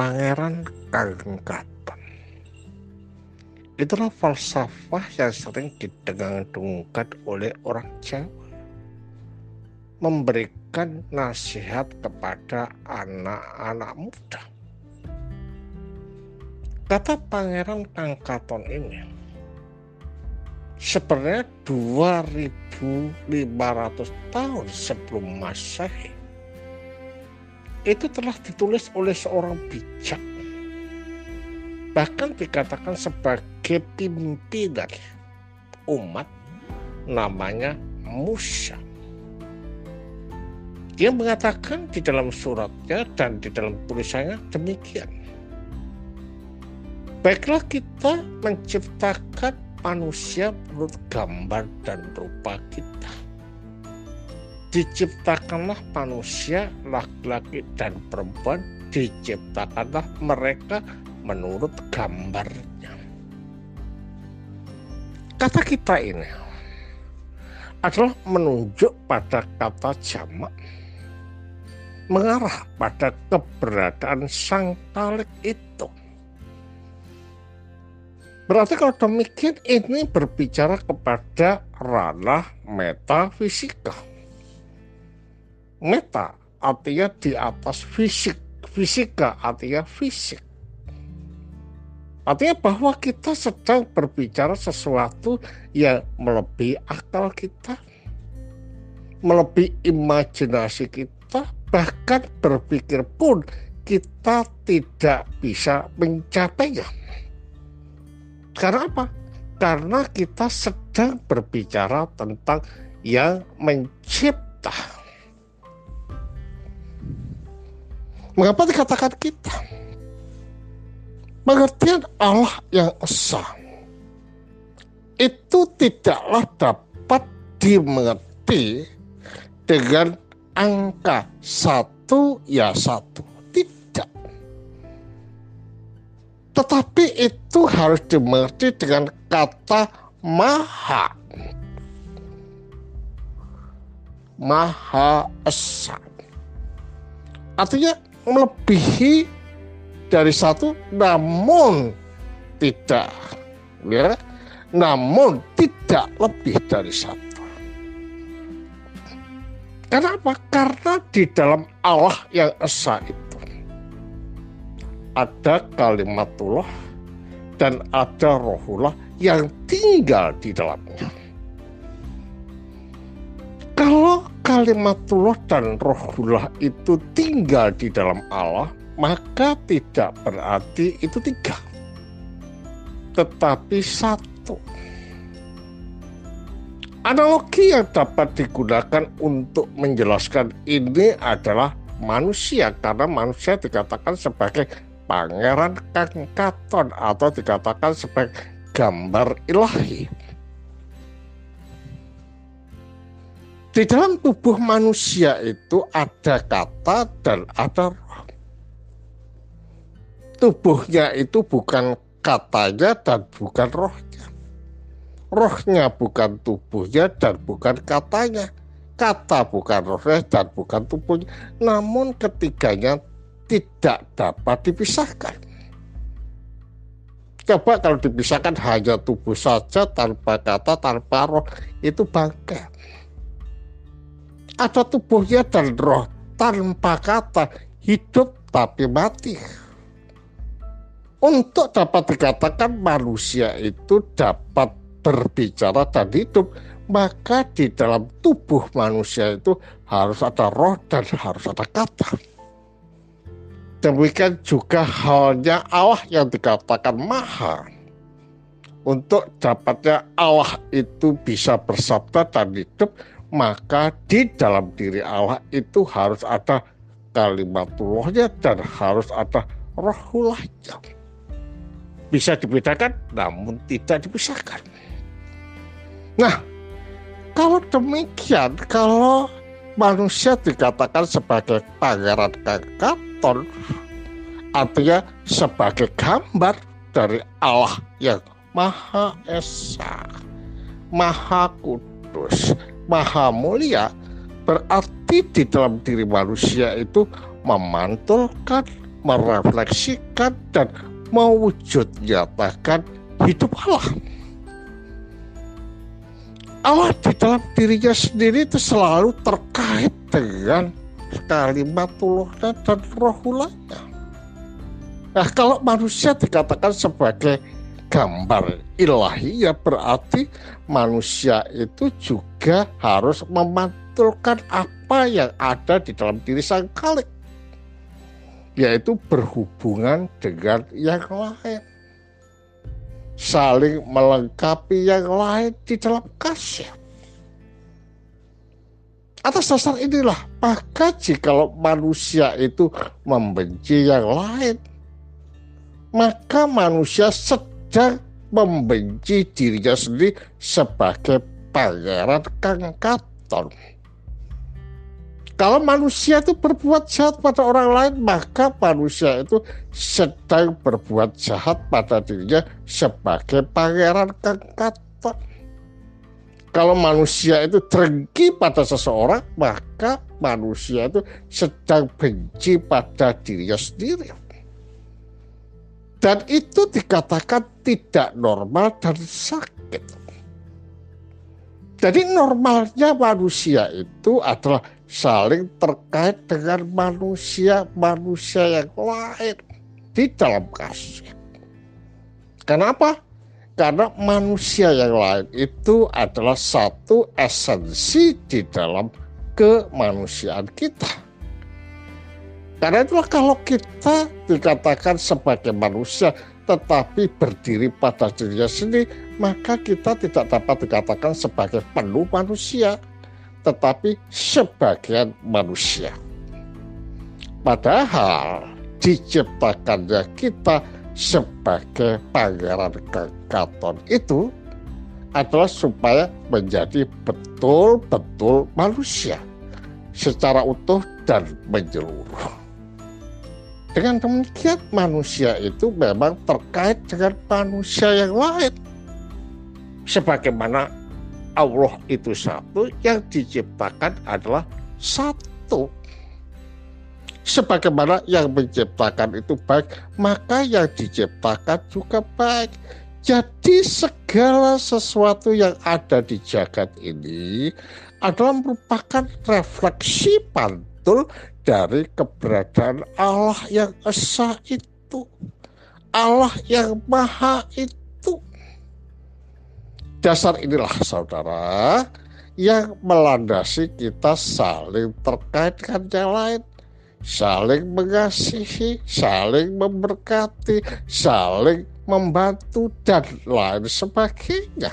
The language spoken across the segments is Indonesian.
Pangeran Kagengkatan. Itulah falsafah yang sering didengang-dengungkan oleh orang Jawa. Memberikan nasihat kepada anak-anak muda. Kata Pangeran Kangkaton ini sebenarnya 2500 tahun sebelum Masehi itu telah ditulis oleh seorang bijak. Bahkan dikatakan sebagai pimpinan umat namanya Musa. Dia mengatakan di dalam suratnya dan di dalam tulisannya demikian. Baiklah kita menciptakan manusia menurut gambar dan rupa kita. Diciptakanlah manusia laki-laki dan perempuan, diciptakanlah mereka menurut gambarnya. Kata kita ini adalah menunjuk pada kata jamak mengarah pada keberadaan sang talik itu Berarti kalau demikian ini berbicara kepada ranah metafisika. Meta artinya di atas fisik, fisika artinya fisik. Artinya bahwa kita sedang berbicara sesuatu yang melebihi akal kita, melebihi imajinasi kita, bahkan berpikir pun kita tidak bisa mencapainya. Karena apa? Karena kita sedang berbicara tentang yang mencipta. Mengapa dikatakan kita? Pengertian Allah yang esa itu tidaklah dapat dimengerti dengan angka satu ya satu Tetapi itu harus dimengerti dengan kata maha. Maha Esa. Artinya melebihi dari satu namun tidak ya. Namun tidak lebih dari satu. Kenapa? Karena di dalam Allah yang esa itu ada kalimatullah dan ada rohullah yang tinggal di dalamnya. Kalau kalimatullah dan rohullah itu tinggal di dalam Allah, maka tidak berarti itu tiga, tetapi satu. Analogi yang dapat digunakan untuk menjelaskan ini adalah manusia, karena manusia dikatakan sebagai pangeran Kangkaton atau dikatakan sebagai gambar ilahi. Di dalam tubuh manusia itu ada kata dan ada roh. Tubuhnya itu bukan katanya dan bukan rohnya. Rohnya bukan tubuhnya dan bukan katanya. Kata bukan rohnya dan bukan tubuhnya. Namun ketiganya tidak dapat dipisahkan. Coba kalau dipisahkan hanya tubuh saja tanpa kata, tanpa roh, itu bangke. Ada tubuhnya dan roh tanpa kata, hidup tapi mati. Untuk dapat dikatakan manusia itu dapat berbicara dan hidup, maka di dalam tubuh manusia itu harus ada roh dan harus ada kata. Demikian juga halnya Allah yang dikatakan maha. Untuk dapatnya Allah itu bisa bersabda dan hidup, maka di dalam diri Allah itu harus ada kalimatulahnya dan harus ada rohullahnya. Bisa dibedakan namun tidak dipisahkan. Nah, kalau demikian, kalau manusia dikatakan sebagai pangeran kakaton artinya sebagai gambar dari Allah yang Maha Esa, Maha Kudus, Maha Mulia, berarti di dalam diri manusia itu memantulkan merefleksikan dan mewujud nyatakan hidup Allah. Allah di dalam dirinya sendiri itu selalu terkait dengan kalimat Tuhannya dan rohulanya. Nah kalau manusia dikatakan sebagai gambar ilahi ya berarti manusia itu juga harus memantulkan apa yang ada di dalam diri sang kalik yaitu berhubungan dengan yang lain saling melengkapi yang lain di dalam kasih. Atas dasar inilah, maka jika manusia itu membenci yang lain, maka manusia sedang membenci dirinya sendiri sebagai pangeran kangkaton. Kalau manusia itu berbuat jahat pada orang lain, maka manusia itu sedang berbuat jahat pada dirinya sebagai pangeran kengkaton. Kalau manusia itu terenggi pada seseorang, maka manusia itu sedang benci pada dirinya sendiri. Dan itu dikatakan tidak normal dan sakit. Jadi normalnya manusia itu adalah saling terkait dengan manusia-manusia yang lain di dalam kasih. Kenapa? Karena manusia yang lain itu adalah satu esensi di dalam kemanusiaan kita. Karena itulah kalau kita dikatakan sebagai manusia tetapi berdiri pada dirinya sendiri, maka kita tidak dapat dikatakan sebagai penuh manusia tetapi sebagian manusia. Padahal diciptakannya kita sebagai pangeran kekaton itu adalah supaya menjadi betul-betul manusia secara utuh dan menyeluruh. Dengan demikian manusia itu memang terkait dengan manusia yang lain. Sebagaimana Allah itu satu, yang diciptakan adalah satu. Sebagaimana yang menciptakan itu baik, maka yang diciptakan juga baik. Jadi segala sesuatu yang ada di jagat ini adalah merupakan refleksi pantul dari keberadaan Allah yang esa itu. Allah yang maha itu Dasar inilah saudara yang melandasi kita saling terkait dengan yang lain, saling mengasihi, saling memberkati, saling membantu dan lain sebagainya.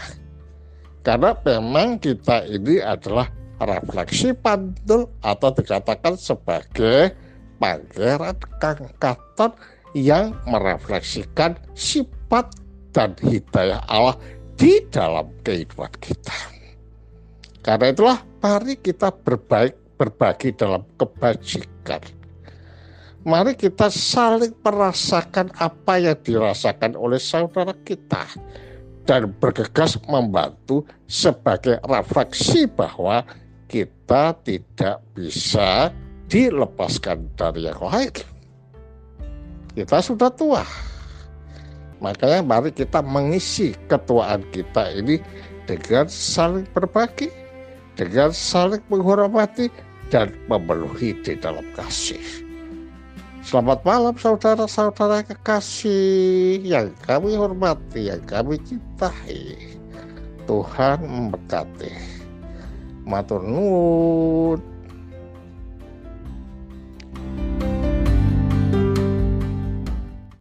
Karena memang kita ini adalah refleksi pantul atau dikatakan sebagai pangeran kangkatan yang merefleksikan sifat dan hidayah Allah di dalam kehidupan kita. Karena itulah mari kita berbaik berbagi dalam kebajikan. Mari kita saling merasakan apa yang dirasakan oleh saudara kita dan bergegas membantu sebagai refleksi bahwa kita tidak bisa dilepaskan dari yang lain. Kita sudah tua, Makanya mari kita mengisi ketuaan kita ini dengan saling berbagi, dengan saling menghormati dan memenuhi di dalam kasih. Selamat malam saudara-saudara kekasih yang kami hormati, yang kami cintai. Tuhan memberkati. Matur nuwun.